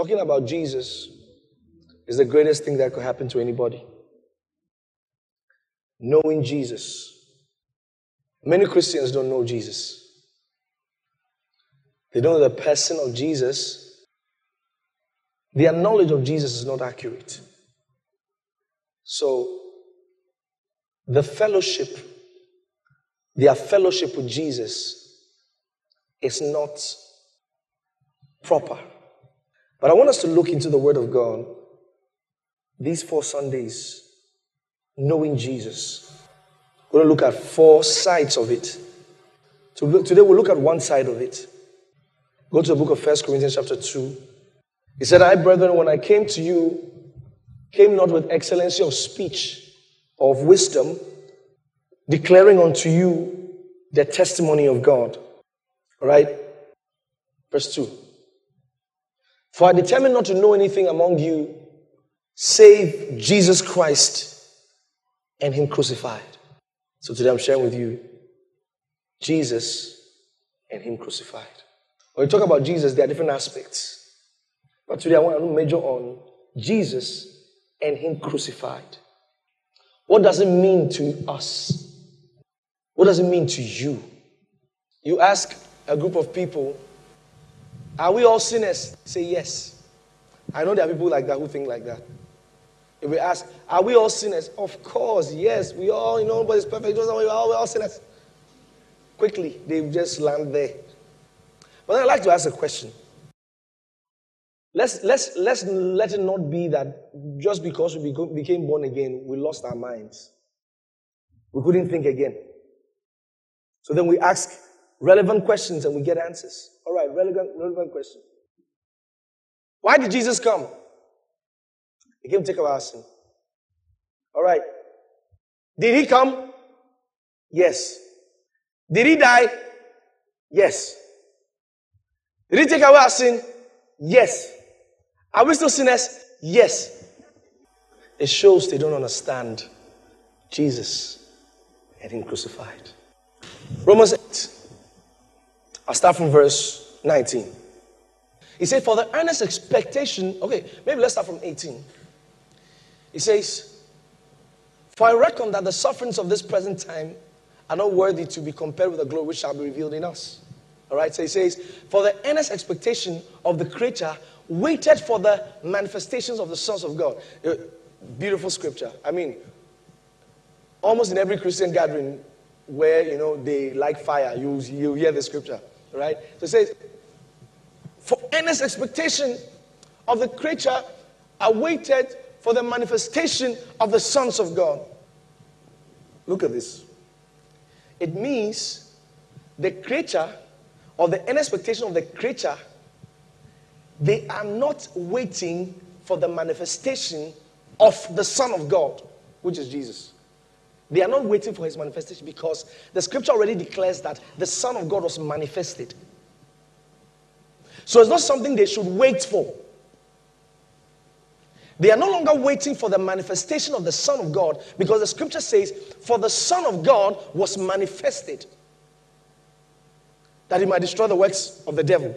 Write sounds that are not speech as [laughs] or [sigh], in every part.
talking about Jesus is the greatest thing that could happen to anybody. Knowing Jesus. Many Christians don't know Jesus. They don't know the person of Jesus. Their knowledge of Jesus is not accurate. So, the fellowship, their fellowship with Jesus is not proper. But I want us to look into the Word of God these four Sundays, knowing Jesus. We're going to look at four sides of it. Today we'll look at one side of it. Go to the book of First Corinthians, chapter 2. He said, I, brethren, when I came to you, came not with excellency of speech or of wisdom, declaring unto you the testimony of God. All right? Verse 2. For I determined not to know anything among you save Jesus Christ and Him crucified. So today I'm sharing with you Jesus and Him crucified. When we talk about Jesus, there are different aspects. But today I want to major on Jesus and Him crucified. What does it mean to us? What does it mean to you? You ask a group of people, Are we all sinners? Say yes. I know there are people like that who think like that. If we ask, Are we all sinners? Of course, yes. We all, you know, nobody's perfect. We're all, we're all sinners. Quickly, they just land there. But I'd like to ask a question. Let's, let's, let's let it not be that just because we became born again, we lost our minds. We couldn't think again. So then we ask relevant questions and we get answers. All right, relevant, relevant question. Why did Jesus come? He came to take our sin. All right. Did he come? Yes. Did he die? Yes. Did he take away our sin? Yes. Are we still sinners? Yes. It shows they don't understand Jesus and Him crucified. Romans 8. I'll start from verse 19. He said, For the earnest expectation, okay, maybe let's start from 18. He says, For I reckon that the sufferings of this present time are not worthy to be compared with the glory which shall be revealed in us. All right, so he says, For the earnest expectation of the creature waited for the manifestations of the sons of God. Uh, beautiful scripture. I mean, almost in every Christian gathering where you know they like fire, you, you hear the scripture, right? So it says, For earnest expectation of the creature awaited for the manifestation of the sons of God. Look at this. It means the creature or the expectation of the creature, they are not waiting for the manifestation of the Son of God, which is Jesus. They are not waiting for his manifestation because the scripture already declares that the Son of God was manifested. So it's not something they should wait for. They are no longer waiting for the manifestation of the Son of God because the scripture says, For the Son of God was manifested that he might destroy the works of the devil.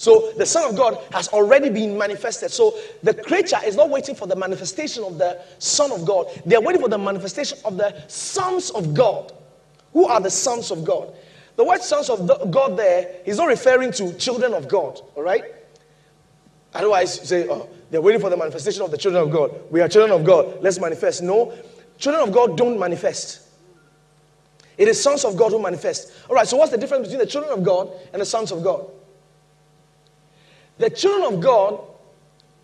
So the Son of God has already been manifested. So the creature is not waiting for the manifestation of the Son of God. They are waiting for the manifestation of the sons of God. Who are the sons of God? The word sons of God there, he's not referring to children of God, all right? Otherwise, say, oh, they're waiting for the manifestation of the children of God. We are children of God. Let's manifest. No, children of God don't manifest. It is sons of God who manifest. All right, so what's the difference between the children of God and the sons of God? The children of God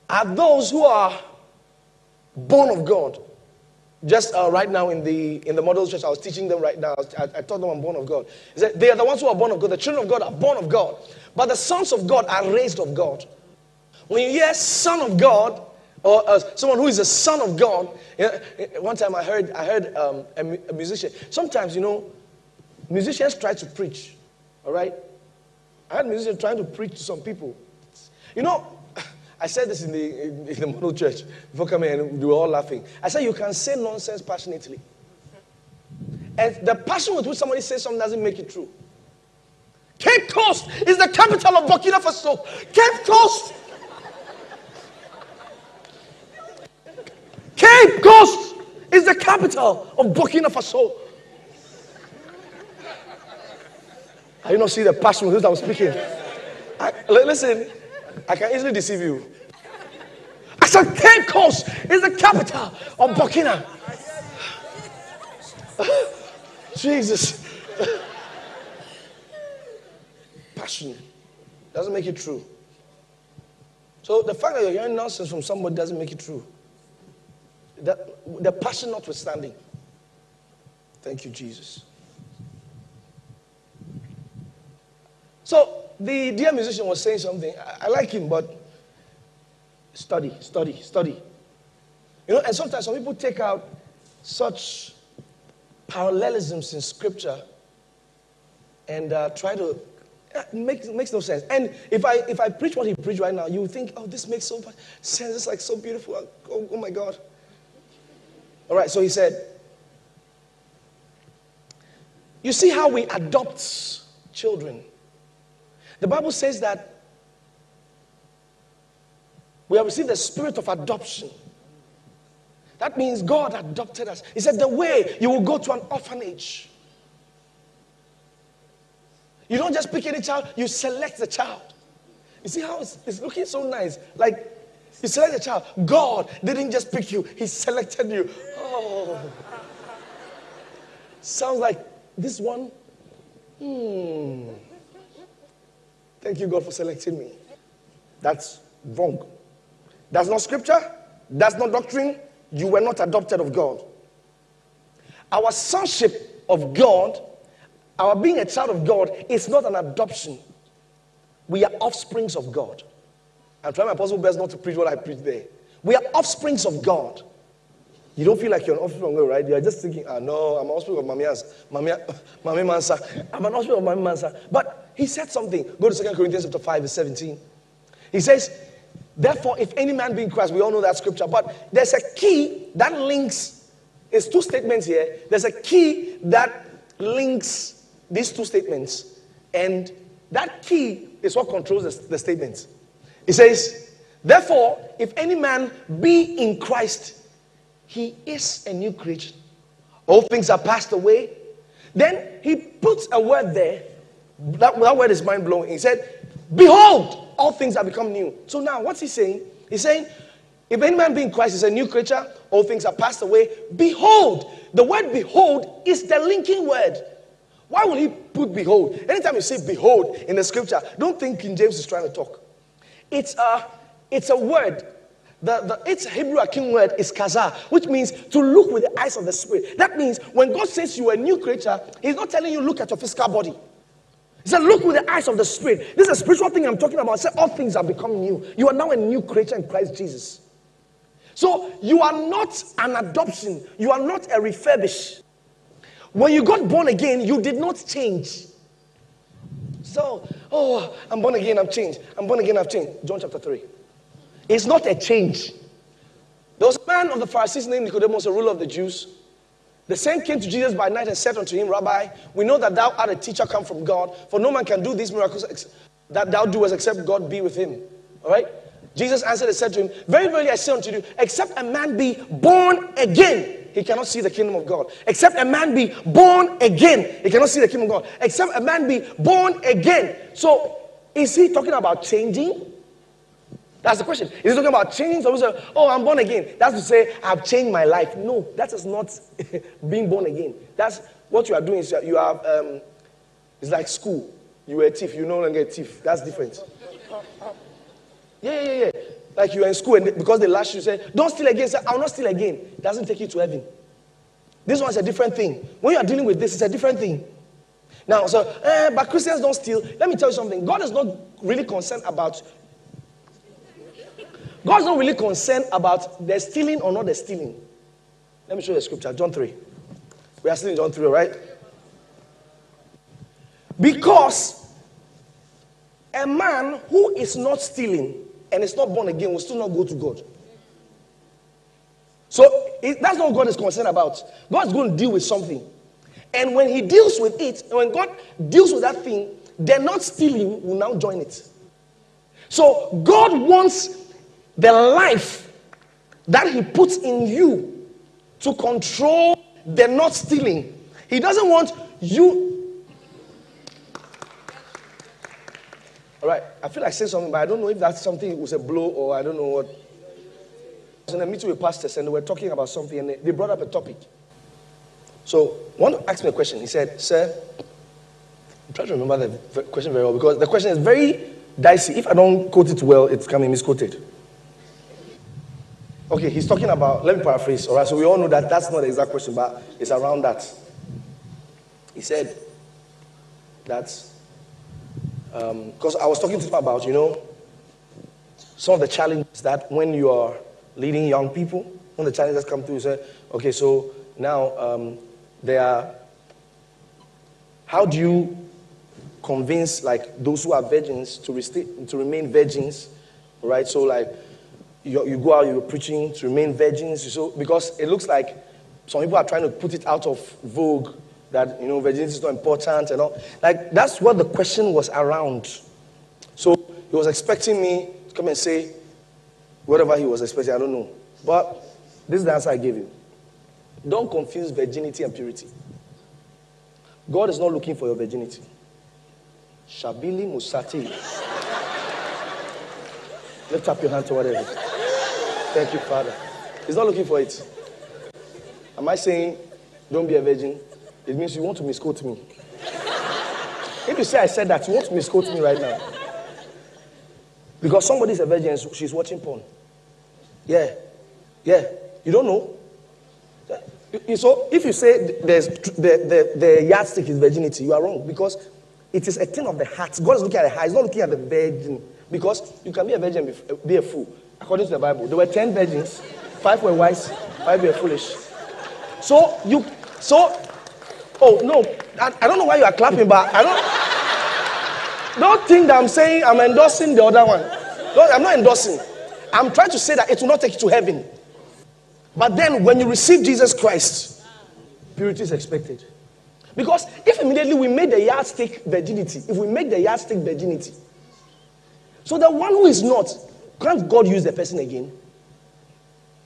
are those who are born of God. Just uh, right now in the in the model church, I was teaching them right now. I, I taught them I'm born of God. They are the ones who are born of God. The children of God are born of God, but the sons of God are raised of God. When you hear son of God, or uh, someone who is a son of God. You know, one time I heard, I heard um, a, a, musician. Sometimes, you know, musicians try to preach, all right? I had musicians trying to preach to some people. You know, I said this in the, in, in the model church before coming in, we were all laughing. I said, you can say nonsense passionately. And the passion with which somebody says something doesn't make it true. Cape Coast is the capital of Burkina Faso. Cape Coast. Cape Coast is the capital of Burkina Faso. Are you not seeing the passion with which I was speaking? I, listen, I can easily deceive you. I said, Cape Coast is the capital of Burkina. Jesus. Passion doesn't make it true. So the fact that you're hearing nonsense from somebody doesn't make it true. The, the passion notwithstanding. Thank you, Jesus. So the dear musician was saying something. I, I like him, but study, study, study. You know, and sometimes some people take out such parallelisms in scripture and uh, try to it makes, makes no sense. And if I if I preach what he preached right now, you think, oh, this makes so much sense. It's like so beautiful. Oh, oh my God. All right, so he said, You see how we adopt children? The Bible says that we have received the spirit of adoption. That means God adopted us. He said, The way you will go to an orphanage. You don't just pick any child, you select the child. You see how it's, it's looking so nice? Like, you select the child. God didn't just pick you, He selected you. Oh. Sounds like this one. Hmm. Thank you, God, for selecting me. That's wrong. That's not scripture. That's not doctrine. You were not adopted of God. Our sonship of God, our being a child of God, is not an adoption. We are offsprings of God. I'm trying my possible best not to preach what I preach there. We are offsprings of God. You don't feel like you're an offspring of God, right? You're just thinking, ah, no, I'm an offspring of Mamias, [laughs] Mami Mansa. I'm an offspring of Mami Mansa. But he said something. Go to 2 Corinthians chapter 5, verse 17. He says, Therefore, if any man be in Christ, we all know that scripture, but there's a key that links, it's two statements here. There's a key that links these two statements. And that key is what controls the, the statements. He says, Therefore, if any man be in Christ, he is a new creature. All things are passed away. Then he puts a word there that, that word is mind blowing. He said, Behold, all things have become new. So now, what's he saying? He's saying, if any man be in Christ is a new creature, all things are passed away. Behold, the word behold is the linking word. Why would he put behold? Anytime you say behold in the scripture, don't think King James is trying to talk. It's a, it's a word. The, the, its Hebrew Akim word is kaza, which means to look with the eyes of the spirit. That means when God says you are a new creature, He's not telling you look at your physical body. He said, Look with the eyes of the Spirit. This is a spiritual thing I'm talking about. Said, All things are become new. You are now a new creature in Christ Jesus. So you are not an adoption, you are not a refurbish. When you got born again, you did not change. So, oh, I'm born again, I've changed. I'm born again, I've changed. John chapter 3. It's not a change. There was a man of the Pharisees named Nicodemus, a ruler of the Jews. The same came to Jesus by night and said unto him, Rabbi, we know that thou art a teacher come from God, for no man can do these miracles that thou doest except God be with him. All right? Jesus answered and said to him, Very verily I say unto you, except a man be born again, he cannot see the kingdom of God. Except a man be born again, he cannot see the kingdom of God. Except a man be born again. So, is he talking about changing? That's the question. Is he talking about changing? Someone say, Oh, I'm born again. That's to say, I've changed my life. No, that is not [laughs] being born again. That's what you are doing. You have, um, it's like school. You were a thief, you no longer a thief. That's different. Yeah, yeah, yeah. Like you are in school and because they lash you, say, Don't steal again. Say, I'll not steal again. Doesn't take you to heaven. This one's a different thing. When you are dealing with this, it's a different thing. Now, so, eh, but Christians don't steal. Let me tell you something. God is not really concerned about God's not really concerned about the stealing or not the stealing. Let me show you the scripture, John 3. We are still in John 3, right? Because a man who is not stealing and is not born again will still not go to God. So it, that's not what God is concerned about. God's going to deal with something. And when he deals with it, when God deals with that thing, they're not stealing will now join it. So God wants the life that He puts in you to control the not stealing. He doesn't want you. All right, I feel like saying something, but I don't know if that's something it was a blow or I don't know what. I was in a meeting with pastors and they were talking about something and they brought up a topic. So one asked me a question. He said, Sir, I'm trying to remember the question very well because the question is very dicey. If I don't quote it well, it's coming misquoted. Okay, he's talking about, let me paraphrase, all right? So we all know that that's not the exact question, but it's around that. He said that, because um, I was talking to him about, you know, some of the challenges that when you are leading young people, when the challenges come through, you say, okay, so now um, they are, how do you convince like those who are virgins to, to remain virgins, right? So like, you, you go out, you're preaching to remain virgins. So, because it looks like some people are trying to put it out of vogue that, you know, virginity is not important and all. Like, that's what the question was around. So, he was expecting me to come and say whatever he was expecting. I don't know. But this is the answer I gave you. Don't confuse virginity and purity. God is not looking for your virginity. Shabili Musati. [laughs] Lift up your hand to whatever. Thank you, Father. He's not looking for it. Am I saying, don't be a virgin? It means you want to misquote me. If you say I said that, you want to misquote me right now. Because somebody's a virgin she's watching porn. Yeah. Yeah. You don't know? So if you say there's the, the, the yardstick is virginity, you are wrong. Because it is a thing of the heart. God is looking at the heart. He's not looking at the virgin. Because you can be a virgin, be a fool. According to the Bible, there were 10 virgins, five were wise, five were foolish. So you, so, oh no, I, I don't know why you are clapping, but I don't, don't think that I'm saying I'm endorsing the other one. No, I'm not endorsing. I'm trying to say that it will not take you to heaven. But then when you receive Jesus Christ, purity is expected. Because if immediately we made the yardstick virginity, if we make the yardstick virginity, so the one who is not can't God use the person again?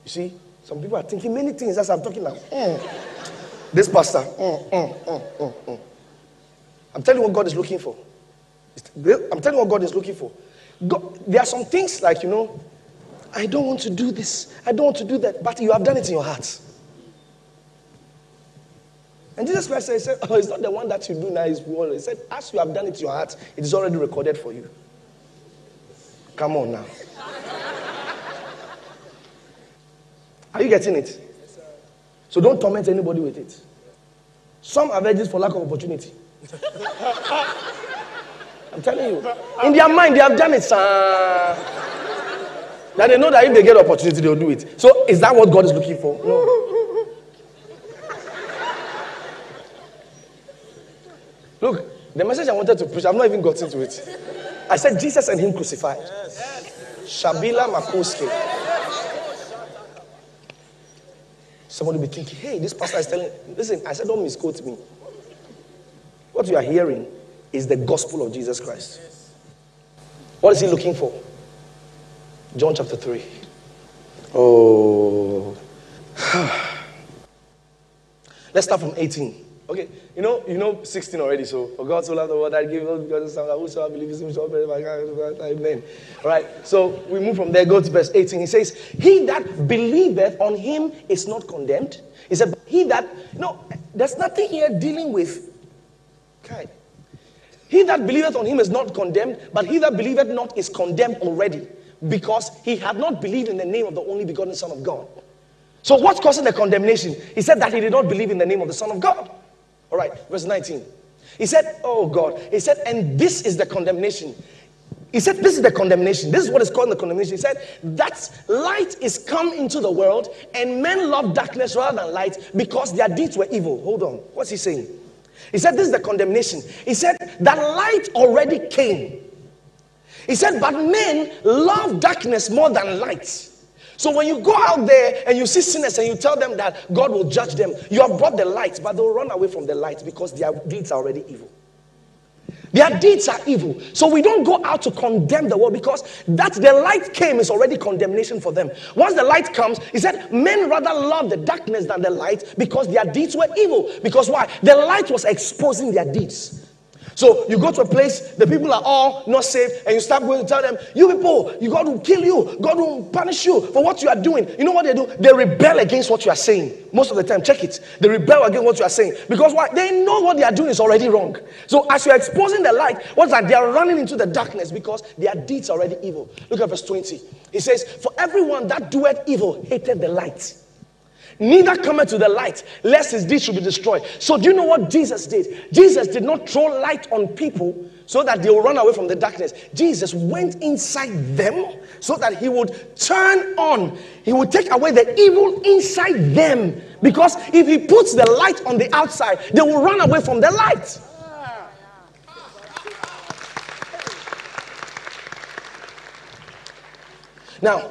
You see, some people are thinking many things as I'm talking now. Mm. This pastor, mm, mm, I'm telling you what God is looking for. I'm telling you what God is looking for. God, there are some things like, you know, I don't want to do this, I don't want to do that, but you have done it in your heart. And Jesus Christ said, Oh, it's not the one that you do now, it's one. He said, As you have done it in your heart, it is already recorded for you. Come on now. Are you getting it? So don't torment anybody with it. Some are virgins for lack of opportunity. [laughs] I'm telling you. In their mind, they have done it. Now they know that if they get opportunity, they'll do it. So is that what God is looking for? No. Look, the message I wanted to preach, I've not even gotten to it. I said Jesus and Him crucified. Shabila Makuski. Somebody will be thinking, hey, this pastor is telling, listen, I said, don't misquote me. What you are hearing is the gospel of Jesus Christ. What is he looking for? John chapter 3. Oh. Let's start from 18. Okay, you know, you know 16 already, so for God so loved the world that gave us because of whosoever believes him shall perish Amen. All right, so we move from there, go to verse 18. He says, He that believeth on him is not condemned. He said, He that, no, there's nothing here dealing with kind. He that believeth on him is not condemned, but he that believeth not is condemned already, because he had not believed in the name of the only begotten Son of God. So, what's causing the condemnation? He said that he did not believe in the name of the Son of God. All right, verse 19. He said, Oh God, he said, and this is the condemnation. He said, This is the condemnation. This is what is called the condemnation. He said, That light is come into the world, and men love darkness rather than light because their deeds were evil. Hold on. What's he saying? He said, This is the condemnation. He said, That light already came. He said, But men love darkness more than light so when you go out there and you see sinners and you tell them that God will judge them, you have brought the light, but they'll run away from the light because their deeds are already evil. Their deeds are evil. So we don't go out to condemn the world because that the light came is already condemnation for them. Once the light comes, he said, men rather love the darkness than the light because their deeds were evil. Because why? The light was exposing their deeds. So you go to a place, the people are all not safe, and you start going to tell them, You people, you God will kill you, God will punish you for what you are doing. You know what they do? They rebel against what you are saying. Most of the time, check it. They rebel against what you are saying. Because why? They know what they are doing is already wrong. So as you're exposing the light, what's that? They are running into the darkness because their deeds are already evil. Look at verse 20. It says, For everyone that doeth evil hated the light neither cometh to the light, lest his deeds should be destroyed. So, do you know what Jesus did? Jesus did not throw light on people so that they will run away from the darkness. Jesus went inside them so that he would turn on, he would take away the evil inside them. Because if he puts the light on the outside, they will run away from the light. Now,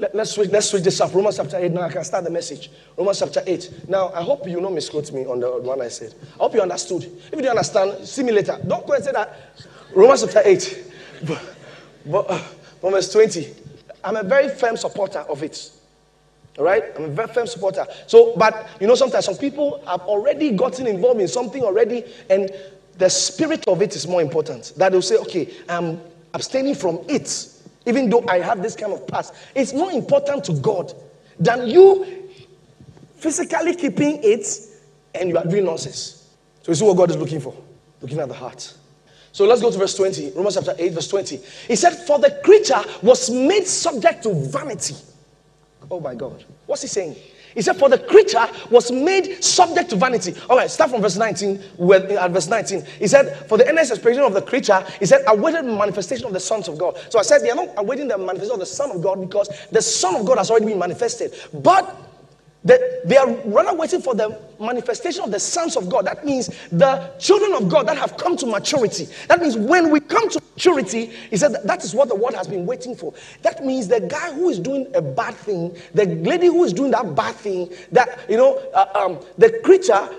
let, us switch, let's switch this up. Romans chapter 8. Now I can start the message. Romans chapter 8. Now, I hope you don't misquote me on the one I said. I hope you understood. If you don't understand, see me later. Don't go and say that. Romans chapter 8. [laughs] But, but uh, Romans 20. I'm a very firm supporter of it. All right? I'm a very firm supporter. So, but you know, sometimes some people have already gotten involved in something already, and the spirit of it is more important. That they'll say, okay, I'm abstaining from it even though I have this kind of past. It's more important to God than you physically keeping it and you are doing nonsense. So you see what God is looking for? Looking at the heart. So let's go to verse 20. Romans chapter 8, verse 20. He said, For the creature was made subject to vanity. Oh my God. What's he saying? He said, For the creature was made subject to vanity. All right, start from verse 19. At uh, verse 19, he said, For the endless expression of the creature, he said, awaited manifestation of the sons of God. So I said, They are not awaiting the manifestation of the Son of God because the Son of God has already been manifested. But that they are rather waiting for the manifestation of the sons of God. That means the children of God that have come to maturity. That means when we come to maturity, he said that, that is what the world has been waiting for. That means the guy who is doing a bad thing, the lady who is doing that bad thing, that, you know, uh, um, the creature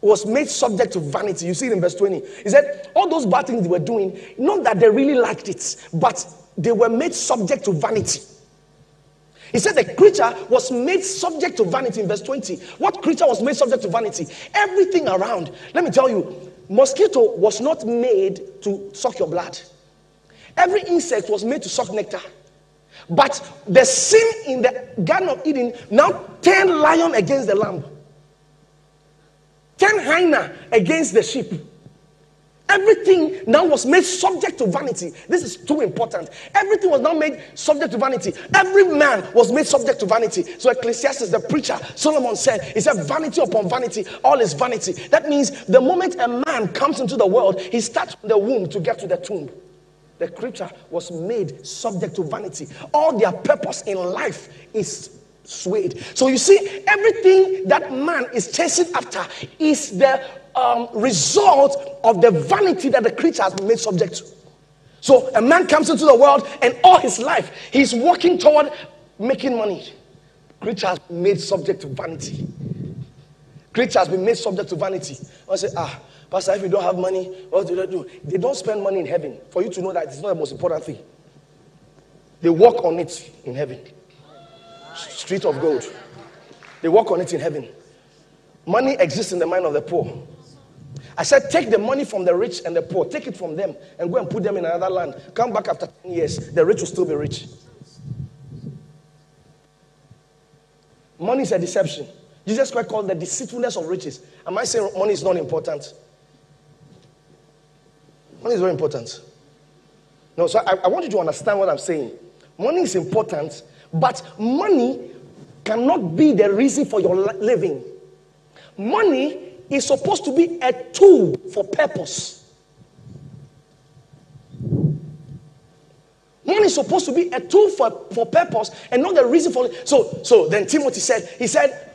was made subject to vanity. You see it in verse 20. He said, all those bad things they were doing, not that they really liked it, but they were made subject to vanity. He said the creature was made subject to vanity in verse 20. What creature was made subject to vanity? Everything around. Let me tell you, mosquito was not made to suck your blood. Every insect was made to suck nectar. But the sin in the Garden of Eden now turned lion against the lamb, turned hyena against the sheep. Everything now was made subject to vanity. This is too important. Everything was now made subject to vanity. Every man was made subject to vanity. So Ecclesiastes, the preacher, Solomon said, he said, vanity upon vanity, all is vanity. That means the moment a man comes into the world, he starts from the womb to get to the tomb. The creature was made subject to vanity. All their purpose in life is swayed. So you see, everything that man is chasing after is the um, result of the vanity that the creature has been made subject to. So a man comes into the world and all his life he's working toward making money. Creature has been made subject to vanity. Creature has been made subject to vanity. I say, ah, Pastor, if you don't have money, what do they do? They don't spend money in heaven. For you to know that it's not the most important thing. They work on it in heaven. Street of gold. They walk on it in heaven. Money exists in the mind of the poor. I said, take the money from the rich and the poor, take it from them and go and put them in another land. Come back after 10 years, the rich will still be rich. Money is a deception. Jesus Christ called the deceitfulness of riches. Am I saying money is not important? Money is very important. No, so I, I want you to understand what I'm saying. Money is important, but money cannot be the reason for your living. Money is supposed to be a tool for purpose. Money is supposed to be a tool for, for purpose and not the reason for it. So, so then Timothy said, he said,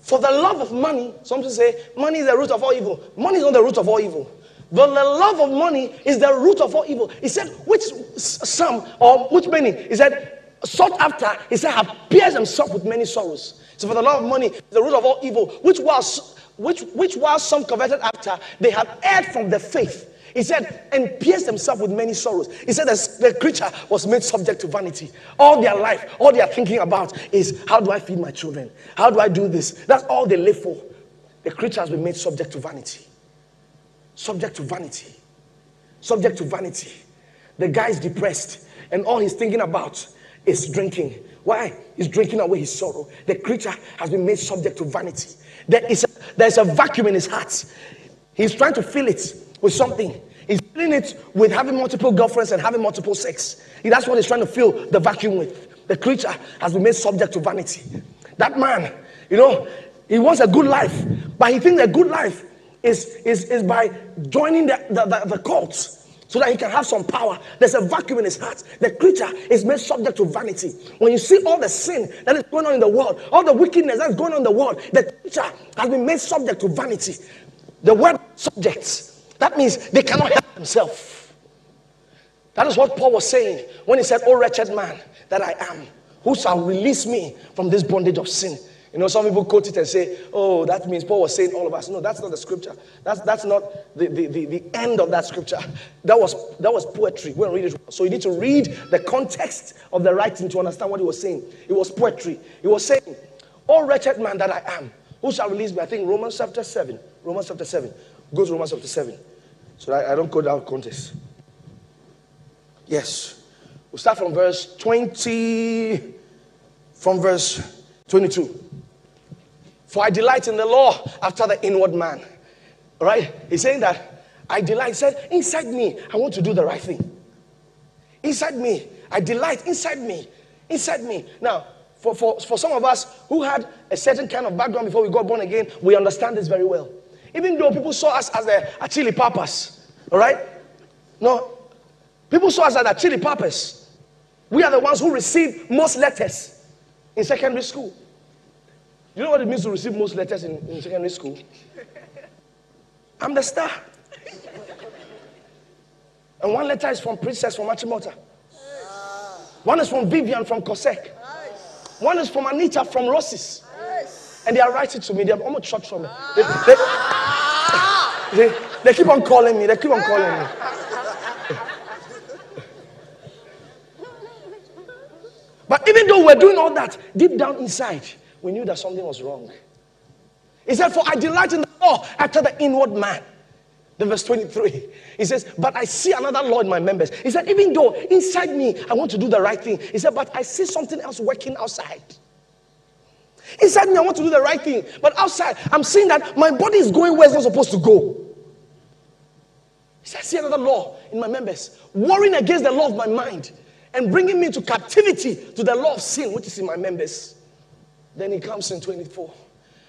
for the love of money, some people say money is the root of all evil. Money is not the root of all evil. But the love of money is the root of all evil. He said, which some or which many? He said, sought after, he said, have pierced himself with many sorrows. So for the love of money, the root of all evil, which was which, which while some coveted after, they have erred from the faith. He said, and pierced themselves with many sorrows. He said, the creature was made subject to vanity. All their life, all they are thinking about is, how do I feed my children? How do I do this? That's all they live for. The creature has been made subject to vanity. Subject to vanity. Subject to vanity. The guy is depressed, and all he's thinking about is drinking. Why? He's drinking away his sorrow. The creature has been made subject to vanity. There is a, there's a vacuum in his heart. He's trying to fill it with something. He's filling it with having multiple girlfriends and having multiple sex. That's what he's trying to fill the vacuum with. The creature has been made subject to vanity. That man, you know, he wants a good life, but he thinks a good life is, is, is by joining the, the, the, the cults so that he can have some power. There's a vacuum in his heart. The creature is made subject to vanity. When you see all the sin that is going on in the world, all the wickedness that's going on in the world, the creature has been made subject to vanity. The word subjects, that means they cannot help themselves. That is what Paul was saying when he said, Oh, wretched man that I am, who shall release me from this bondage of sin? You know, some people quote it and say, oh, that means Paul was saying all of us. No, that's not the scripture. That's, that's not the, the, the, the end of that scripture. That was, that was poetry. We don't read it. So you need to read the context of the writing to understand what he was saying. It was poetry. He was saying, oh, wretched man that I am, who shall release me? I think Romans chapter 7. Romans chapter 7. Go to Romans chapter 7. So I, I don't quote out context. Yes. We'll start from verse 20, from verse 22. For I delight in the law after the inward man. Right? He's saying that I delight. Said, inside me, I want to do the right thing. Inside me, I delight inside me. Inside me. Now, for, for, for some of us who had a certain kind of background before we got born again, we understand this very well. Even though people saw us as the chili papas, all right? No, people saw us as the chili papas. We are the ones who received most letters in secondary school. You know what it means to receive most letters in, in secondary school? I'm the star. And one letter is from Princess from Achimota. One is from Vivian from Kosek. One is from Anita from Rossis. And they are writing to me. They're almost short from me. They, they, they, they keep on calling me. They keep on calling me. But even though we're doing all that, deep down inside, we knew that something was wrong. He said, For I delight in the law after the inward man. Then verse 23, he says, But I see another law in my members. He said, Even though inside me I want to do the right thing, he said, But I see something else working outside. Inside me I want to do the right thing, but outside I'm seeing that my body is going where it's not supposed to go. He said, I see another law in my members, warring against the law of my mind and bringing me to captivity to the law of sin which is in my members. Then he comes in 24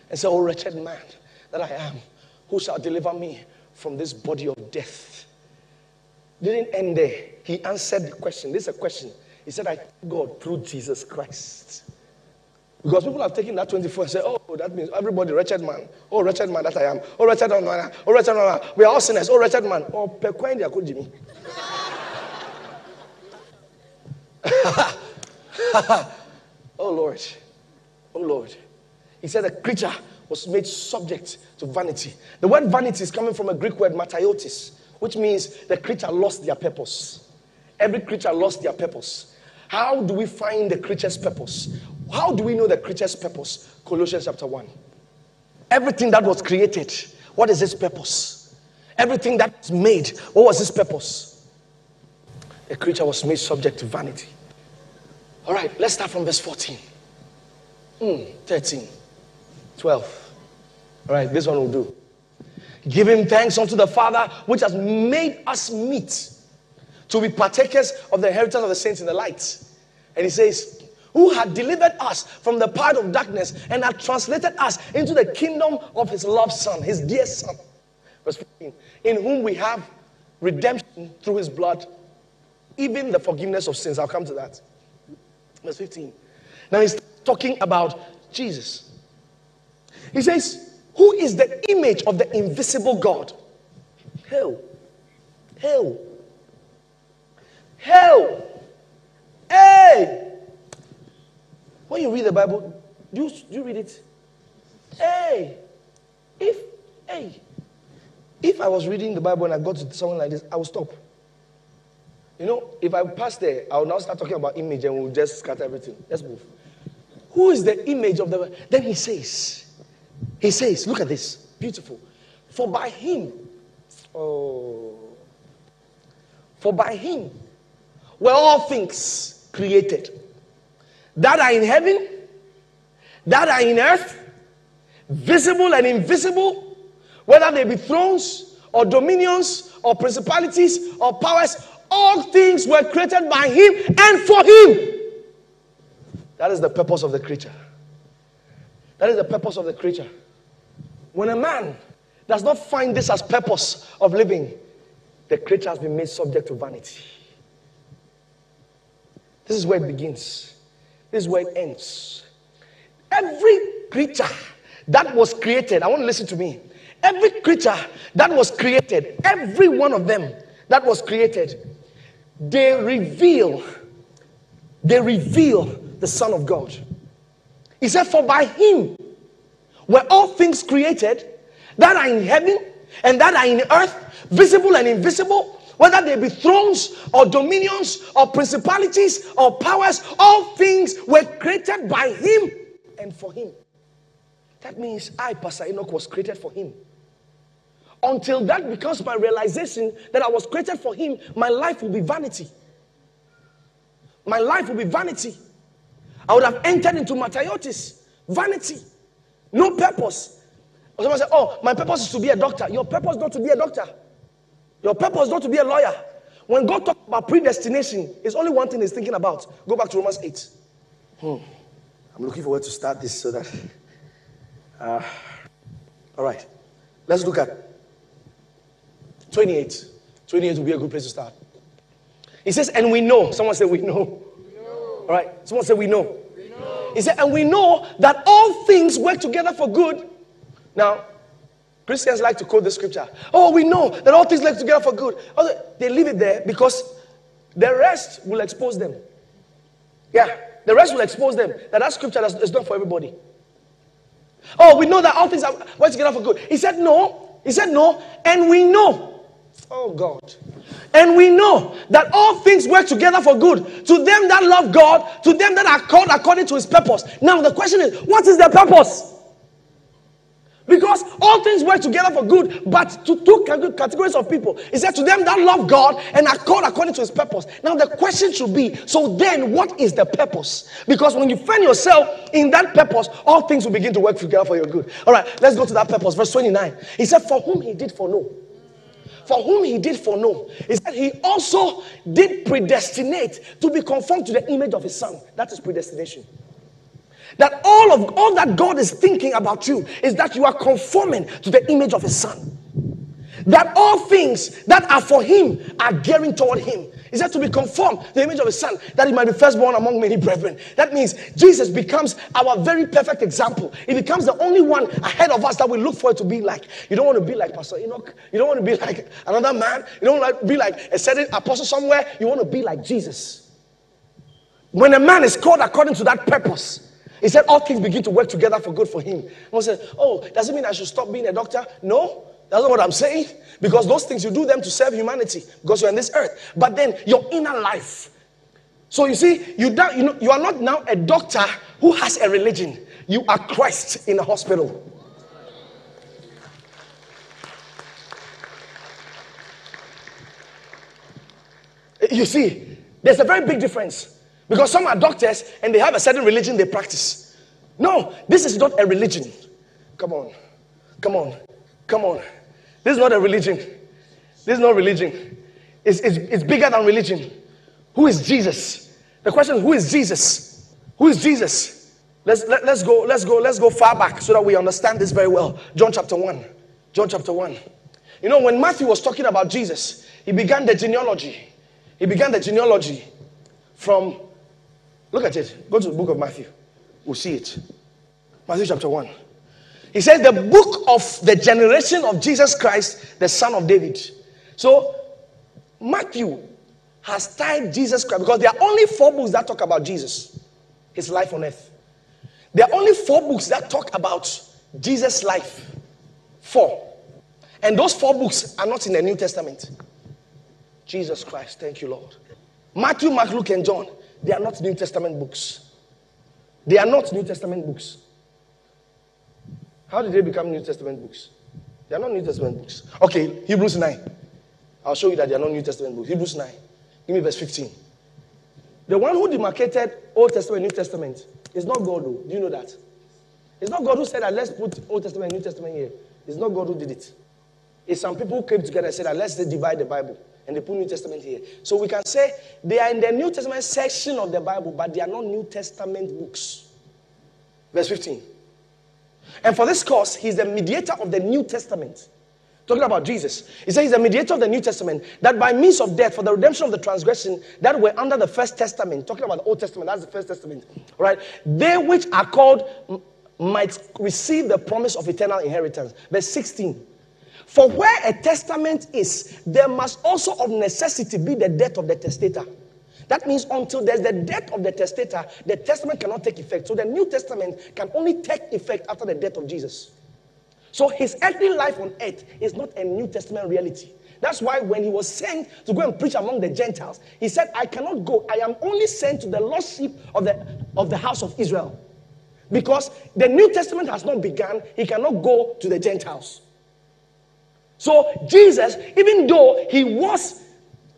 and says, Oh, wretched man that I am, who shall deliver me from this body of death? Didn't end there. He answered the question. This is a question. He said, I thank God through Jesus Christ. Because people have taken that 24 and said, Oh, that means everybody, wretched man. Oh, wretched man that I am. Oh, wretched man. Oh, wretched man. We are all sinners. Oh, wretched man. Oh, Pekwendi Jimmy. [laughs] oh, Lord. Oh Lord. He said the creature was made subject to vanity. The word vanity is coming from a Greek word mataiotis, which means the creature lost their purpose. Every creature lost their purpose. How do we find the creature's purpose? How do we know the creature's purpose? Colossians chapter 1. Everything that was created, what is its purpose? Everything that was made, what was its purpose? The creature was made subject to vanity. All right, let's start from verse 14. Mm, 13, 12. All right, this one will do. Giving thanks unto the Father, which has made us meet to be partakers of the inheritance of the saints in the light. And he says, Who had delivered us from the part of darkness and had translated us into the kingdom of his loved Son, his dear Son. Verse 15, in whom we have redemption through his blood, even the forgiveness of sins. I'll come to that. Verse 15. Now he's talking about Jesus. He says, Who is the image of the invisible God? Hell. Hell. Hell. Hey! When you read the Bible, do you, do you read it? Hey! If, hey, if I was reading the Bible and I got to something like this, I would stop. You know, if I pass there, I will now start talking about image and we'll just scatter everything. Let's move. Who is the image of the. Then he says, he says, look at this. Beautiful. For by him, oh, for by him were all things created that are in heaven, that are in earth, visible and invisible, whether they be thrones or dominions or principalities or powers, all things were created by him and for him. That is the purpose of the creature. That is the purpose of the creature. When a man does not find this as purpose of living, the creature has been made subject to vanity. This is where it begins. This is where it ends. Every creature that was created, I want to listen to me. Every creature that was created, every one of them that was created, they reveal, they reveal the Son of God. He said, For by him were all things created that are in heaven and that are in earth, visible and invisible, whether they be thrones or dominions or principalities or powers, all things were created by him and for him. That means I, Pastor Enoch, was created for him. Until that becomes my realization that I was created for him, my life will be vanity. My life will be vanity. I would have entered into mataiotis, vanity, no purpose. Someone said, Oh, my purpose is to be a doctor. Your purpose is not to be a doctor. Your purpose is not to be a lawyer. When God talks about predestination, it's only one thing he's thinking about. Go back to Romans 8. Hmm. I'm looking forward to start this so that. [laughs] Uh, all right. Let's look at 28. 28 will be a good place to start. He says, and we know. Someone said. We know. All right. Someone said, we know. He said, and we know that all things work together for good. Now, Christians like to quote the scripture. Oh, we know that all things work together for good. They leave it there because the rest will expose them. Yeah, the rest will expose them. That that scripture is not for everybody. Oh, we know that all things are work together for good. He said no. He said no, and we know Oh God. And we know that all things work together for good to them that love God, to them that are called according to his purpose. Now, the question is, what is the purpose? Because all things work together for good, but to two categories of people. He said to them that love God and are called according to his purpose. Now the question should be so then, what is the purpose? Because when you find yourself in that purpose, all things will begin to work together for your good. All right, let's go to that purpose. Verse 29. He said, For whom he did foreknow for whom he did foreknow. He said he also did predestinate to be conformed to the image of his son. That is predestination. That all of all that God is thinking about you is that you are conforming to the image of his son. That all things that are for him are gearing toward him. Is that to be conformed to the image of his son, that he might be firstborn among many brethren. That means Jesus becomes our very perfect example. He becomes the only one ahead of us that we look for to be like. You don't want to be like Pastor Enoch. You don't want to be like another man. You don't want to be like a certain apostle somewhere. You want to be like Jesus. When a man is called according to that purpose, he said all things begin to work together for good for him. One said, Oh, does it mean I should stop being a doctor? No. That's not what I'm saying. Because those things you do them to serve humanity because you're on this earth. But then your inner life. So you see, you, you, know, you are not now a doctor who has a religion. You are Christ in a hospital. You see, there's a very big difference. Because some are doctors and they have a certain religion they practice. No, this is not a religion. Come on. Come on. Come on. This is not a religion. This is not religion. It's, it's, it's bigger than religion. Who is Jesus? The question who is Jesus? Who is Jesus? Let's, let, let's go, let's go, let's go far back so that we understand this very well. John chapter 1. John chapter 1. You know, when Matthew was talking about Jesus, he began the genealogy. He began the genealogy from, look at it. Go to the book of Matthew. We'll see it. Matthew chapter 1. He says the book of the generation of Jesus Christ, the son of David. So Matthew has tied Jesus Christ because there are only four books that talk about Jesus, his life on earth. There are only four books that talk about Jesus' life. Four. And those four books are not in the New Testament. Jesus Christ, thank you, Lord. Matthew, Mark, Luke, and John, they are not New Testament books. They are not New Testament books. How did they become New Testament books? They are not New Testament books. Okay, Hebrews 9. I'll show you that they are not New Testament books. Hebrews 9. Give me verse 15. The one who demarcated Old Testament New Testament is not God, though. Do you know that? It's not God who said that let's put Old Testament and New Testament here. It's not God who did it. It's some people who came together and said that let's divide the Bible and they put New Testament here. So we can say they are in the New Testament section of the Bible, but they are not New Testament books. Verse 15. And for this cause, he's the mediator of the New Testament. Talking about Jesus. He says he's the mediator of the New Testament, that by means of death, for the redemption of the transgression that were under the first testament, talking about the Old Testament, that's the first testament, right? They which are called might receive the promise of eternal inheritance. Verse 16. For where a testament is, there must also of necessity be the death of the testator. That means until there's the death of the testator, the testament cannot take effect. So the New Testament can only take effect after the death of Jesus. So his earthly life on earth is not a New Testament reality. That's why when he was sent to go and preach among the Gentiles, he said, I cannot go. I am only sent to the lost sheep of the, of the house of Israel. Because the New Testament has not begun, he cannot go to the Gentiles. So Jesus, even though he was,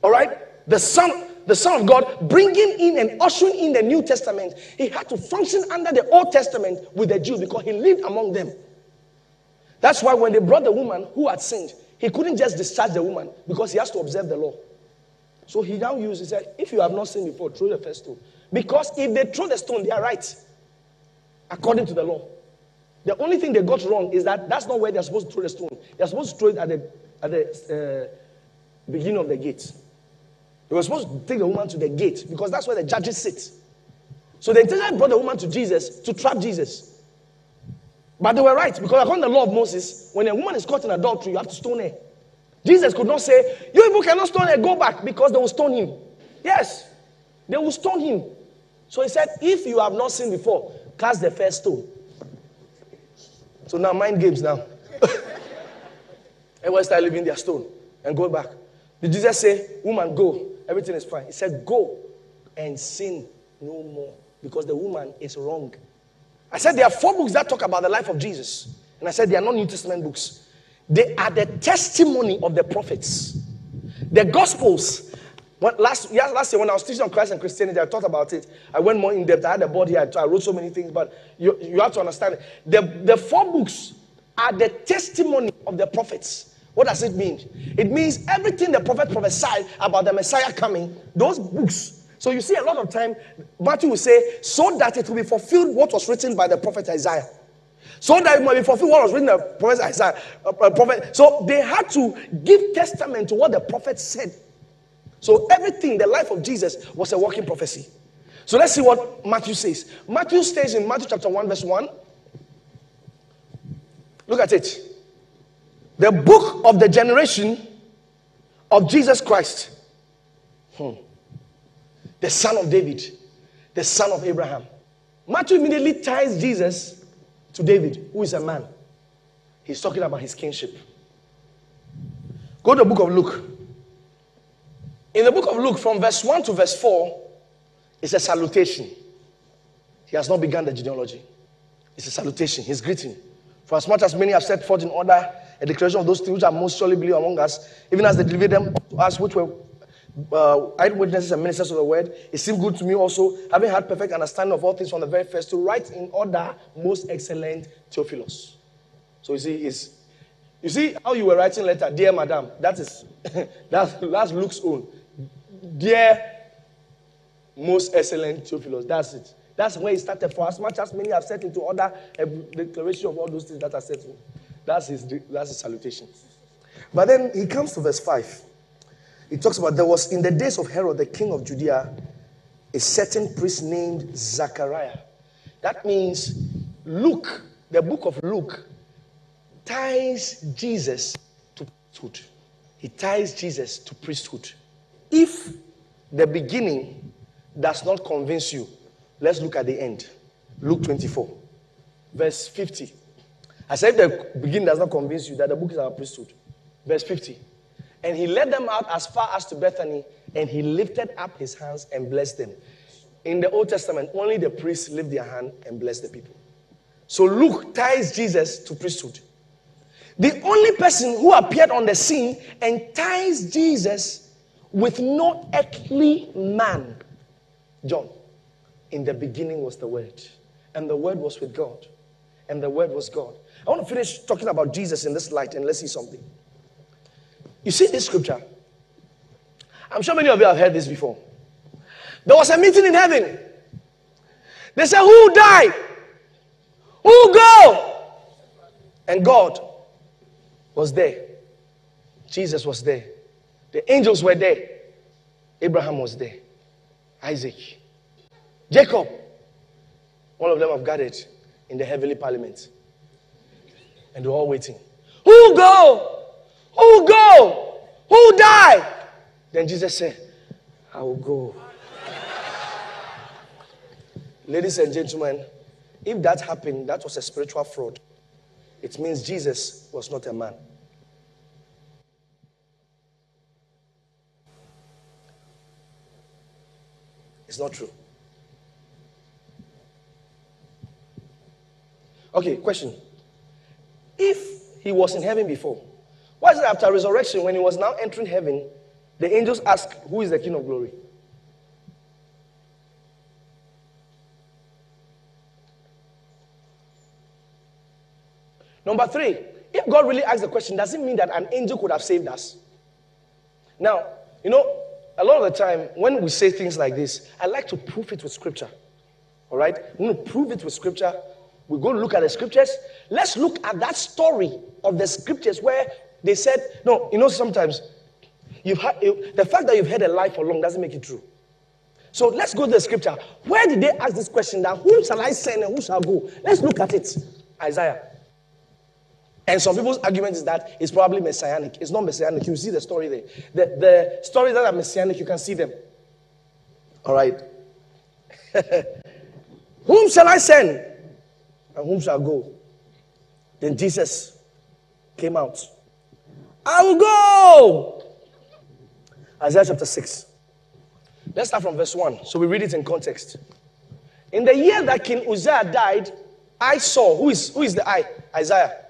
all right, the son, the Son of God, bringing in and ushering in the New Testament, he had to function under the Old Testament with the Jews because he lived among them. That's why when they brought the woman who had sinned, he couldn't just discharge the woman because he has to observe the law. So he now used, he said, if you have not sinned before, throw the first stone. Because if they throw the stone, they are right, according to the law. The only thing they got wrong is that that's not where they're supposed to throw the stone. They're supposed to throw it at the, at the uh, beginning of the gate. They were supposed to take the woman to the gate because that's where the judges sit. So they intentionally brought the woman to Jesus to trap Jesus. But they were right because according to the law of Moses, when a woman is caught in adultery, you have to stone her. Jesus could not say, You people cannot stone her, go back because they will stone him. Yes, they will stone him. So he said, If you have not seen before, cast the first stone. So now mind games now. [laughs] Everyone start leaving their stone and go back. Did Jesus say, Woman, go? Everything is fine. He said, Go and sin no more because the woman is wrong. I said there are four books that talk about the life of Jesus. And I said they are not New Testament books. They are the testimony of the prophets. The Gospels. What, last, yeah, last year when I was teaching on Christ and Christianity, I talked about it. I went more in depth. I had a board here. I wrote so many things, but you, you have to understand it. The, the four books are the testimony of the prophets. What does it mean? It means everything the prophet prophesied about the Messiah coming, those books so you see, a lot of time, Matthew will say, so that it will be fulfilled what was written by the prophet Isaiah. So that it might be fulfilled what was written by the prophet Isaiah. Uh, uh, prophet. So they had to give testament to what the prophet said. So everything, the life of Jesus was a walking prophecy. So let's see what Matthew says. Matthew says in Matthew chapter 1, verse 1. Look at it. The book of the generation of Jesus Christ. Hmm the son of David, the son of Abraham. Matthew immediately ties Jesus to David, who is a man. He's talking about his kingship. Go to the book of Luke. In the book of Luke, from verse 1 to verse 4, it's a salutation. He has not begun the genealogy. It's a salutation, his greeting. For as much as many have set forth in order a declaration of those things which are most surely believed among us, even as they delivered them to us which were uh, eyewitnesses and ministers of the word, it seemed good to me also, having had perfect understanding of all things from the very first, to write in order most excellent Theophilus. So you see, is you see how you were writing letter, dear madam. That is [laughs] that's that's Luke's own. Dear most excellent Theophilus. That's it. That's where it started. For as much as many have set into order a declaration of all those things that are set. That's his that's his salutation. But then he comes to verse 5. It talks about there was in the days of Herod, the king of Judea, a certain priest named Zachariah. That means Luke, the book of Luke, ties Jesus to priesthood. He ties Jesus to priesthood. If the beginning does not convince you, let's look at the end. Luke 24, verse 50. I said, if the beginning does not convince you that the book is our priesthood. Verse 50. And he led them out as far as to Bethany, and he lifted up his hands and blessed them. In the Old Testament, only the priests lift their hand and bless the people. So Luke ties Jesus to priesthood. The only person who appeared on the scene and ties Jesus with no earthly man, John. In the beginning was the Word, and the Word was with God, and the Word was God. I want to finish talking about Jesus in this light, and let's see something. You see this scripture? I'm sure many of you have heard this before. There was a meeting in heaven. They said, Who died? Who go? And God was there. Jesus was there. The angels were there. Abraham was there. Isaac. Jacob. All of them have gathered in the heavenly parliament. And they're all waiting. Who go? Who go? Who die? Then Jesus said, I will go. Ladies and gentlemen, if that happened, that was a spiritual fraud. It means Jesus was not a man. It's not true. Okay, question. If he was in heaven before, why is it after resurrection, when he was now entering heaven, the angels ask, Who is the King of glory? Number three, if God really asked the question, does it mean that an angel could have saved us? Now, you know, a lot of the time when we say things like this, I like to prove it with scripture. All right? We prove it with scripture. We go to look at the scriptures. Let's look at that story of the scriptures where they said, no, you know, sometimes you've had, you, the fact that you've had a lie for long doesn't make it true. So let's go to the scripture. Where did they ask this question that whom shall I send and who shall go? Let's look at it. Isaiah. And some people's argument is that it's probably messianic. It's not messianic. You see the story there. The, the stories that are messianic, you can see them. All right. [laughs] whom shall I send? And whom shall go? Then Jesus came out. I will go. Isaiah chapter 6. Let's start from verse 1. So we read it in context. In the year that King Uzziah died, I saw, who is, who is the I? Isaiah.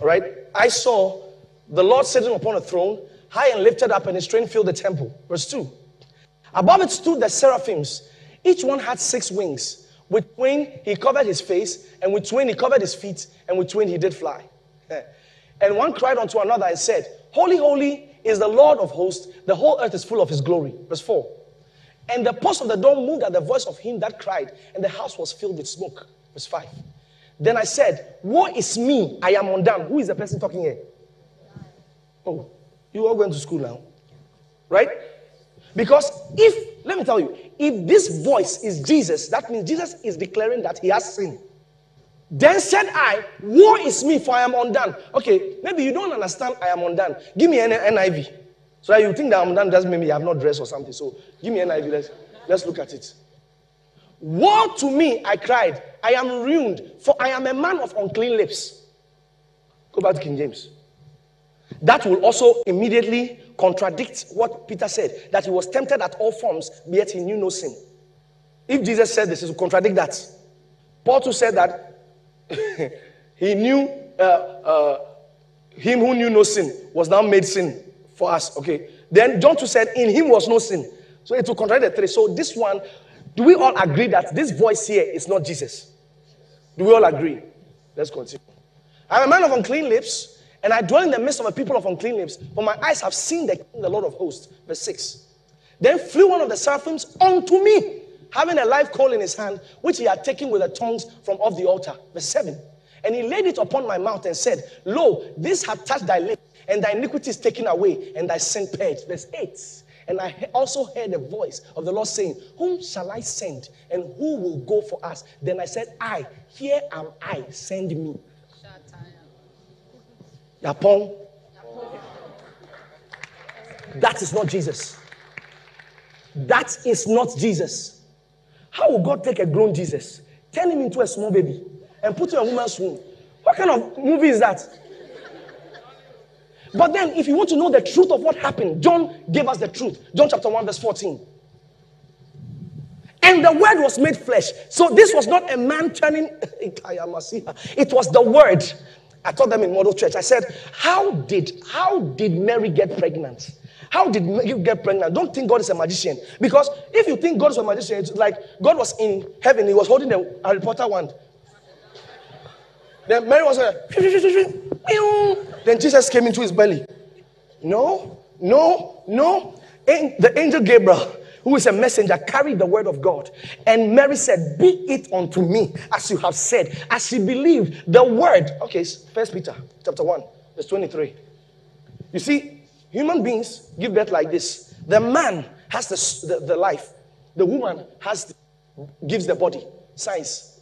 All right? I saw the Lord sitting upon a throne, high and lifted up, and his train filled the temple. Verse 2. Above it stood the seraphims. Each one had six wings. With twain he covered his face, and with twain he covered his feet, and with twain he did fly. Eh. and one cried unto another and said, Holy, holy is the Lord of hosts. The whole earth is full of his glory. Verse 4. And the post of the door moved at the voice of him that cried, and the house was filled with smoke. Verse 5. Then I said, Woe is me, I am undone. Who is the person talking here? Oh, you all going to school now. Right? Because if, let me tell you, if this voice is Jesus, that means Jesus is declaring that he has sinned. Then said I, Woe is me, for I am undone. Okay, maybe you don't understand I am undone. Give me an NIV. So that you think that I'm undone doesn't mean you have not dressed or something. So give me NIV. Let's, let's look at it. Woe to me, I cried. I am ruined, for I am a man of unclean lips. Go back to King James. That will also immediately contradict what Peter said that he was tempted at all forms, yet he knew no sin. If Jesus said this, it will contradict that. Paul too said that [laughs] he knew, uh, uh, him who knew no sin was now made sin for us. Okay. Then John too said, in him was no sin. So it will contradict the three. So this one, do we all agree that this voice here is not Jesus? Do we all agree? Let's continue. I'm a man of unclean lips, and I dwell in the midst of a people of unclean lips, for my eyes have seen the King, the Lord of hosts. Verse 6. Then flew one of the seraphims unto me, having a live coal in his hand, which he had taken with the tongues from off the altar. Verse 7. And he laid it upon my mouth and said, Lo, this hath touched thy lips, and thy iniquity is taken away, and thy sin purged. Verse 8. And I also heard the voice of the Lord saying, Whom shall I send? And who will go for us? Then I said, I, here am I, send me. Yapon. That is not Jesus. That is not Jesus. How will God take a grown Jesus, turn him into a small baby, and put him in a woman's womb? What kind of movie is that? But then, if you want to know the truth of what happened, John gave us the truth. John chapter 1, verse 14. And the word was made flesh. So this was not a man turning, [laughs] it was the word. I taught them in model church. I said, How did how did Mary get pregnant? How did you get pregnant? Don't think God is a magician. Because if you think God is a magician, it's like God was in heaven, he was holding the Harry Potter wand. Then Mary was like, then Jesus came into his belly. No, no, no. The angel Gabriel, who is a messenger, carried the word of God. And Mary said, Be it unto me as you have said. As she believed the word. Okay, First Peter chapter 1, verse 23. You see, human beings give birth like this. The man has the, the, the life, the woman has the, gives the body. Science.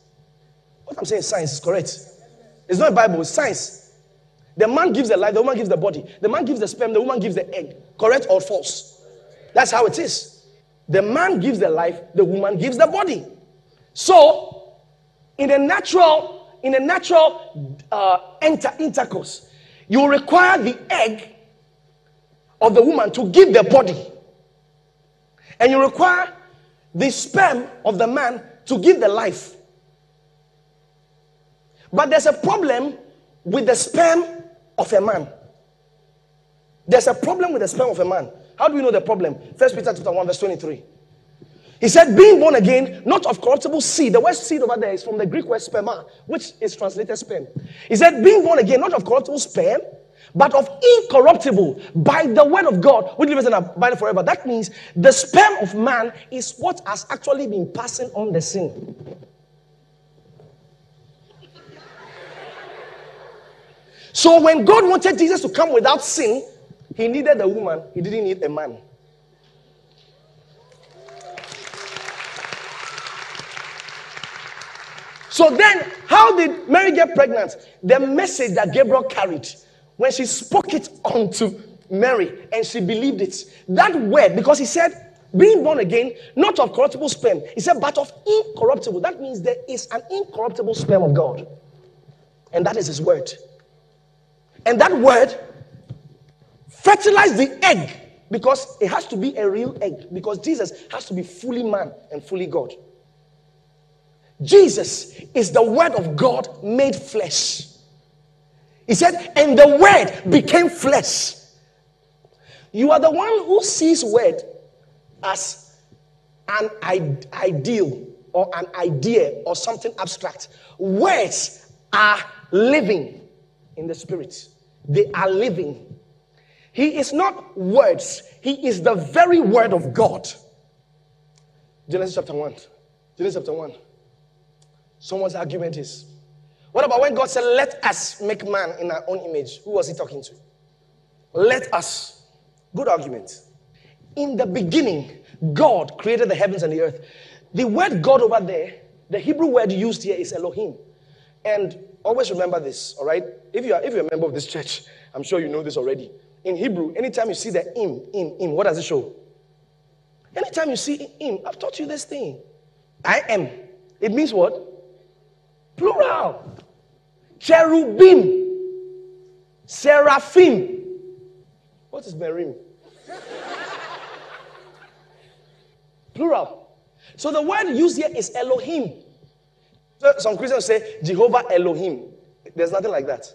What I'm saying, science is correct. It's not Bible, it's science. The man gives the life, the woman gives the body. The man gives the sperm, the woman gives the egg. Correct or false? That's how it is. The man gives the life, the woman gives the body. So, in a natural, in a natural uh, inter- intercourse, you require the egg of the woman to give the body, and you require the sperm of the man to give the life. But there's a problem with the sperm of a man. There's a problem with the sperm of a man. How do we know the problem? First Peter chapter 1, verse 23. He said, being born again, not of corruptible seed. The word seed over there is from the Greek word sperma, which is translated sperm. He said, being born again, not of corruptible sperm, but of incorruptible by the word of God, which lives and abide forever. That means the sperm of man is what has actually been passing on the sin. So when God wanted Jesus to come without sin, he needed a woman, he didn't need a man. So then, how did Mary get pregnant? The message that Gabriel carried when she spoke it unto Mary and she believed it. That word, because he said, being born again, not of corruptible sperm, he said, but of incorruptible. That means there is an incorruptible sperm of God. And that is his word. And that word fertilized the egg because it has to be a real egg because Jesus has to be fully man and fully God. Jesus is the word of God made flesh. He said, and the word became flesh. You are the one who sees word as an ideal or an idea or something abstract. Words are living in the spirit. They are living. He is not words, He is the very word of God. Genesis chapter 1. Genesis chapter 1. Someone's argument is what about when God said, Let us make man in our own image? Who was he talking to? Let us. Good argument. In the beginning, God created the heavens and the earth. The word God over there, the Hebrew word used here is Elohim. And always remember this, all right? If you are if you're a member of this church, I'm sure you know this already. In Hebrew, anytime you see the im, im, im, what does it show? Anytime you see im, I've taught you this thing. I am. It means what? Plural. Cherubim. Seraphim. What is Merim? Plural. So the word used here is Elohim. So some Christians say Jehovah Elohim. There's nothing like that.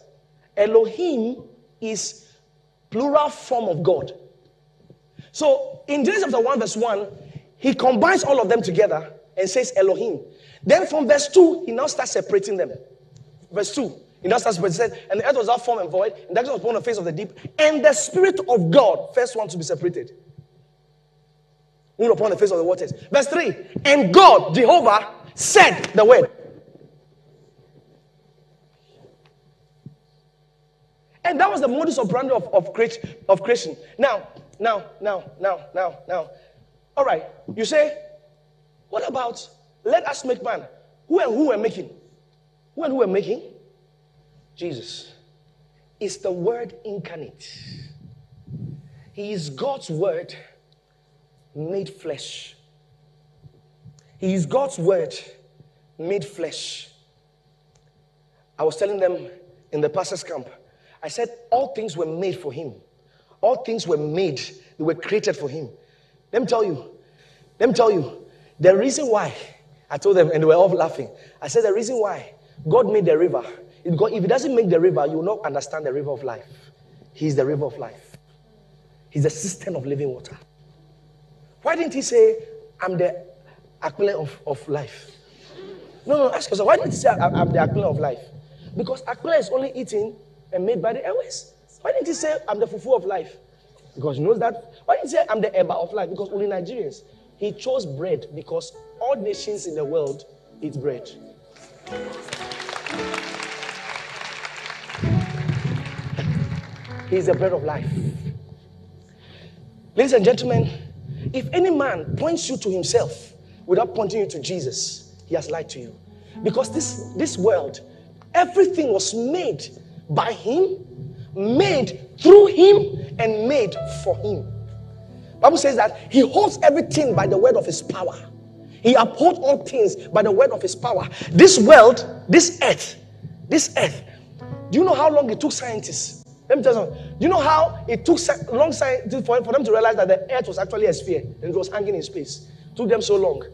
Elohim is plural form of God. So in Genesis chapter 1, verse 1, he combines all of them together and says Elohim. Then from verse 2, he now starts separating them. Verse 2, he now starts separating. and the earth was out form and void, and darkness was upon the face of the deep, and the Spirit of God, first one to be separated, moved upon the face of the waters. Verse 3, and God, Jehovah, said the word. And that was the modus operandi of, of, of creation. Now, now, now, now, now, now. All right, you say, what about let us make man? Who and who we're making? Who and who we're making? Jesus is the word incarnate. He is God's word made flesh. He is God's word made flesh. I was telling them in the pastor's camp. I said, All things were made for him. All things were made, they were created for him. Let me tell you, let me tell you, the reason why, I told them, and they were all laughing. I said, The reason why God made the river, if He doesn't make the river, you will not understand the river of life. He's the river of life, He's the system of living water. Why didn't He say, I'm the aquila of, of life? No, no, ask yourself, why didn't He say, I'm the aquila of life? Because aquila is only eaten and made by the airways. Why didn't He say, I'm the fufu of life? Because he knows that. Why didn't he say, I'm the eba of life? Because only Nigerians. He chose bread because all nations in the world eat bread. He is the bread of life. Ladies and gentlemen, if any man points you to himself without pointing you to Jesus, he has lied to you. Because this, this world, everything was made by him, made through him, and made for him. Bible says that he holds everything by the word of his power. He upholds all things by the word of his power. This world, this earth, this earth. Do you know how long it took scientists let me tell you something. Do you know how it took long time for, for them to realize that the earth was actually a sphere and it was hanging in space? It took them so long.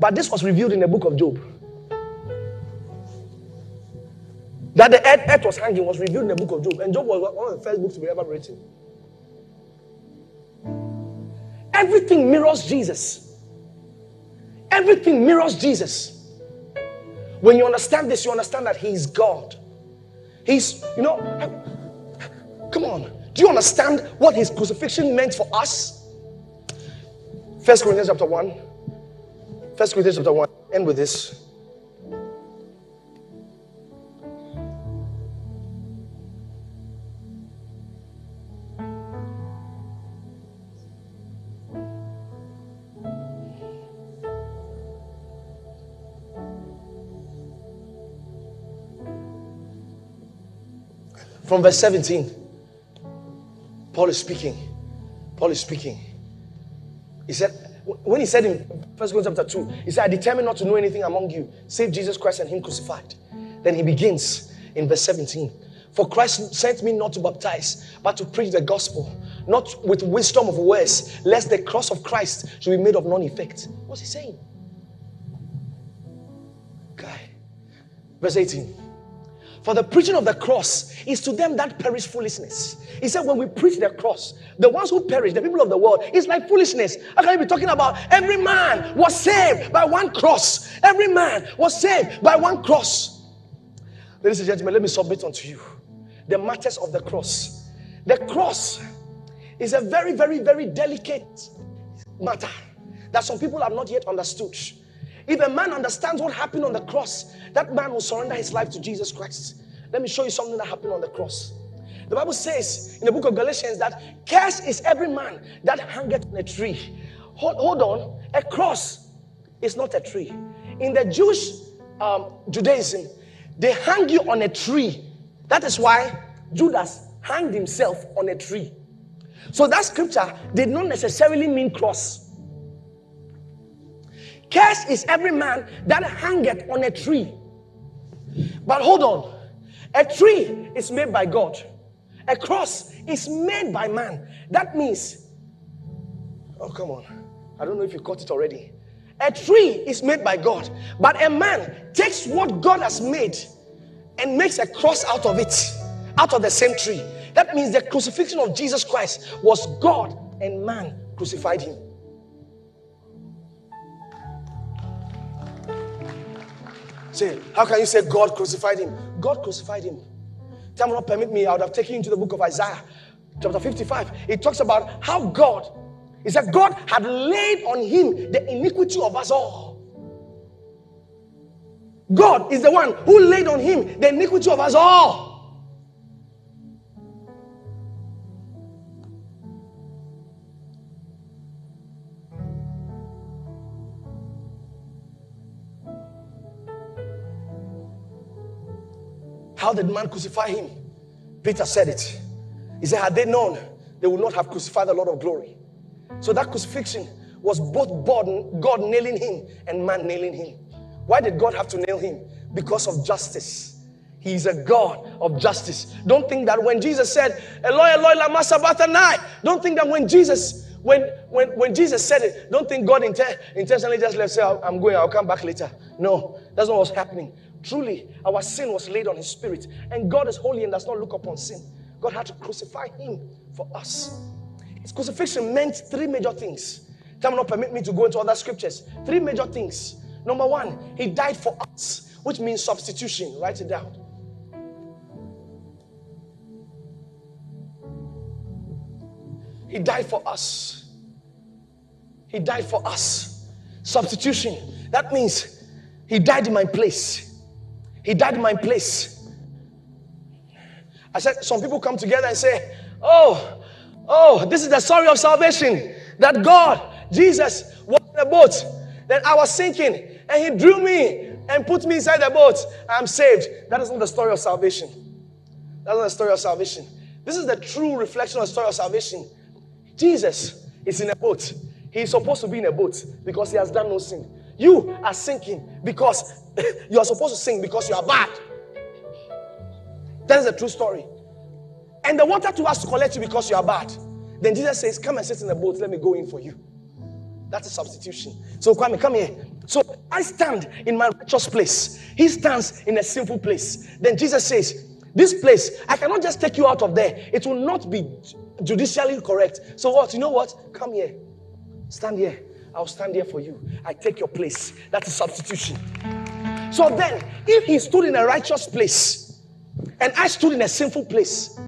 But this was revealed in the book of Job. That the earth, earth was hanging was revealed in the book of Job. And Job was one of the first books to be ever written. Everything mirrors Jesus. Everything mirrors Jesus. When you understand this, you understand that He's God. He's, you know, Come on. Do you understand what his crucifixion meant for us? First Corinthians chapter 1. First Corinthians chapter 1. End with this. From verse 17. Paul is speaking. Paul is speaking. He said, when he said in First Corinthians chapter 2, he said, I determined not to know anything among you, save Jesus Christ and Him crucified. Then he begins in verse 17. For Christ sent me not to baptize, but to preach the gospel, not with wisdom of words, lest the cross of Christ should be made of none effect. What's he saying? Verse 18. For the preaching of the cross is to them that perish foolishness. He said, when we preach the cross, the ones who perish, the people of the world, it's like foolishness. How can you be talking about every man was saved by one cross? Every man was saved by one cross. Ladies and gentlemen, let me submit unto you the matters of the cross. The cross is a very, very, very delicate matter that some people have not yet understood. If a man understands what happened on the cross, that man will surrender his life to Jesus Christ. Let me show you something that happened on the cross. The Bible says in the book of Galatians that cursed is every man that hangeth on a tree. Hold, hold on, a cross is not a tree. In the Jewish um, Judaism, they hang you on a tree. That is why Judas hanged himself on a tree. So that scripture did not necessarily mean cross. Cursed is every man that hangeth on a tree. But hold on. A tree is made by God. A cross is made by man. That means, oh, come on. I don't know if you caught it already. A tree is made by God, but a man takes what God has made and makes a cross out of it, out of the same tree. That means the crucifixion of Jesus Christ was God and man crucified him. Say, how can you say God crucified him? God crucified him. Time will not permit me, I would have taken you to the book of Isaiah, chapter 55. It talks about how God, he said, God had laid on him the iniquity of us all. God is the one who laid on him the iniquity of us all. How did man crucify him? Peter said it. He said, Had they known, they would not have crucified the Lord of glory. So that crucifixion was both God nailing him and man nailing him. Why did God have to nail him? Because of justice. He is a God of justice. Don't think that when Jesus said, Eloi, Eloi, lama sabachthani, don't think that when Jesus when, when, when Jesus said it, don't think God intentionally just left, say, I'm going, I'll come back later. No, that's not what's happening. Truly, our sin was laid on his spirit, and God is holy and does not look upon sin. God had to crucify him for us. His crucifixion meant three major things. Time will not permit me to go into other scriptures. Three major things. Number one, he died for us, which means substitution. Write it down. He died for us. He died for us. Substitution. That means he died in my place. He died in my place. I said, some people come together and say, Oh, oh, this is the story of salvation. That God, Jesus, was in the boat. Then I was sinking, and He drew me and put me inside the boat. I'm saved. That is not the story of salvation. That's not the story of salvation. This is the true reflection of the story of salvation. Jesus is in a boat. He is supposed to be in a boat because he has done no sin. You are sinking because [laughs] you are supposed to sink because you are bad. That is a true story. And the water to us to collect you because you are bad. Then Jesus says, Come and sit in the boat, let me go in for you. That's a substitution. So, Kwame, come here. So, I stand in my righteous place. He stands in a sinful place. Then Jesus says, This place, I cannot just take you out of there. It will not be judicially correct. So what? You know what? Come here. Stand here. I'll stand here for you. I take your place. That's a substitution. So then, if he stood in a righteous place and I stood in a sinful place,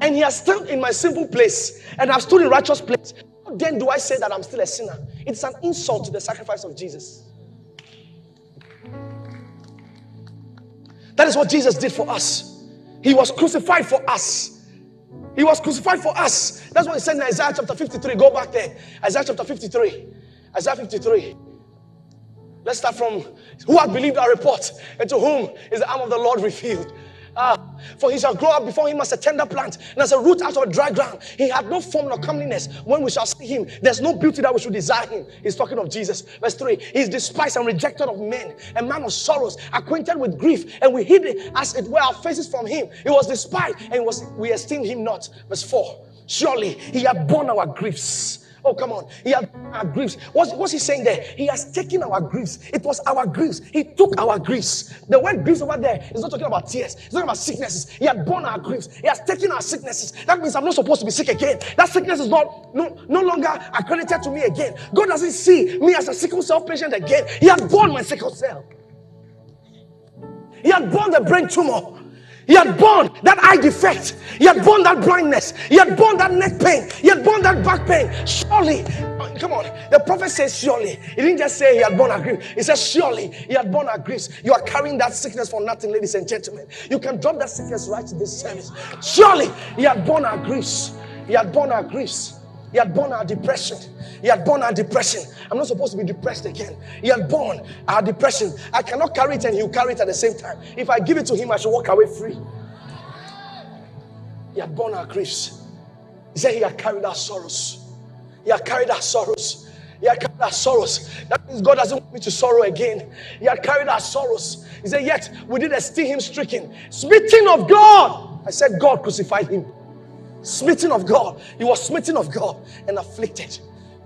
and he has stood in my sinful place and I've stood in righteous place, then do I say that I'm still a sinner? It's an insult to the sacrifice of Jesus. That is what Jesus did for us. He was crucified for us. He was crucified for us. That's what he said in Isaiah chapter 53. Go back there. Isaiah chapter 53. Isaiah 53. Let's start from who had believed our report and to whom is the arm of the Lord revealed. Ah, for he shall grow up before him as a tender plant and as a root out of dry ground. He had no form nor comeliness. When we shall see him, there's no beauty that we should desire him. He's talking of Jesus. Verse 3 He is despised and rejected of men, a man of sorrows, acquainted with grief, and we hid as it were our faces from him. He was despised and was we esteemed him not. Verse 4 Surely he had borne our griefs Oh, come on. He had our griefs. What's, what's he saying there? He has taken our griefs. It was our griefs. He took our griefs. The word griefs over there is not talking about tears. It's talking about sicknesses. He had borne our griefs. He has taken our sicknesses. That means I'm not supposed to be sick again. That sickness is not no, no longer accredited to me again. God doesn't see me as a sickle cell patient again. He had borne my sickle cell. He had borne the brain tumor. He had borne that eye defect. He had borne that blindness. He had borne that neck pain. He had borne that back pain. Surely, uh, come on. The prophet says, Surely. He didn't just say he had borne our grief. He says, Surely, he had borne our griefs. You are carrying that sickness for nothing, ladies and gentlemen. You can drop that sickness right in this service. Surely, he had borne our griefs. He had borne our griefs. He had borne our depression. He had borne our depression. I'm not supposed to be depressed again. He had borne our depression. I cannot carry it and he'll carry it at the same time. If I give it to him, I should walk away free. He had borne our griefs. He said he had carried our sorrows. He had carried our sorrows. He had carried our sorrows. That means God doesn't want me to sorrow again. He had carried our sorrows. He said, Yet we did esteem him stricken, smitten of God. I said, God crucified him. Smitten of God. He was smitten of God and afflicted.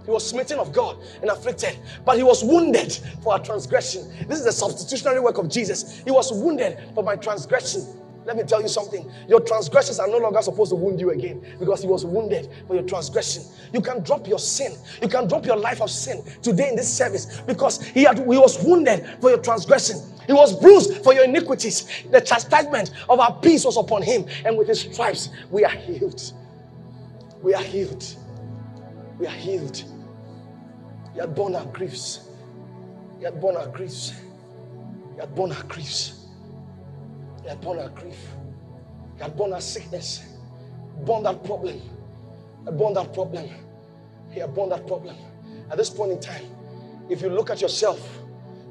He was smitten of God and afflicted, but he was wounded for our transgression. This is the substitutionary work of Jesus. He was wounded for my transgression. Let me tell you something. Your transgressions are no longer supposed to wound you again because he was wounded for your transgression. You can drop your sin. You can drop your life of sin today in this service because he, had, he was wounded for your transgression. He was bruised for your iniquities. The chastisement of our peace was upon him, and with his stripes we are healed. We are healed. We are healed. He had borne our griefs. He had borne our griefs. He had borne our griefs. He had borne our grief. He had borne our sickness. Borne that problem. He borne that problem. He had borne that problem. At this point in time, if you look at yourself,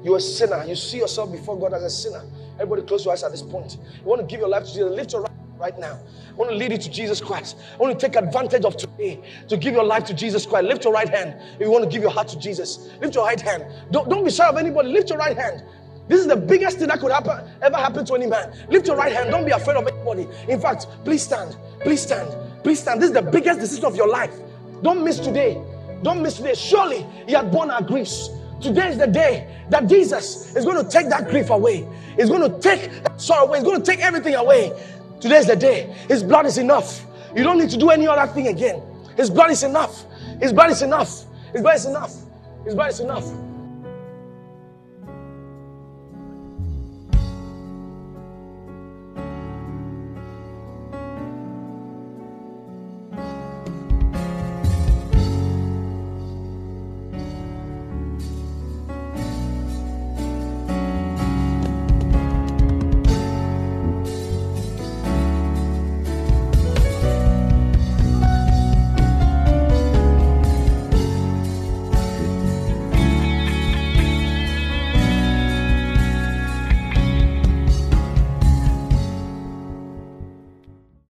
you're a sinner. You see yourself before God as a sinner. Everybody close your eyes at this point. You want to give your life to Jesus. Lift your right right now. I want to lead you to Jesus Christ. I want to take advantage of today to give your life to Jesus Christ. Lift your right hand if you want to give your heart to Jesus. Lift your right hand. Don't, don't be shy of anybody. Lift your right hand. This is the biggest thing that could happen, ever happen to any man. Lift your right hand. Don't be afraid of anybody. In fact, please stand. Please stand. Please stand. This is the biggest decision of your life. Don't miss today. Don't miss today. Surely He had borne our griefs. Today is the day that Jesus is going to take that grief away. He's going to take sorrow away. He's going to take everything away. Today is the day. His blood is enough. You don't need to do any other thing again. His blood is enough. His blood is enough. His blood is enough. His blood is enough.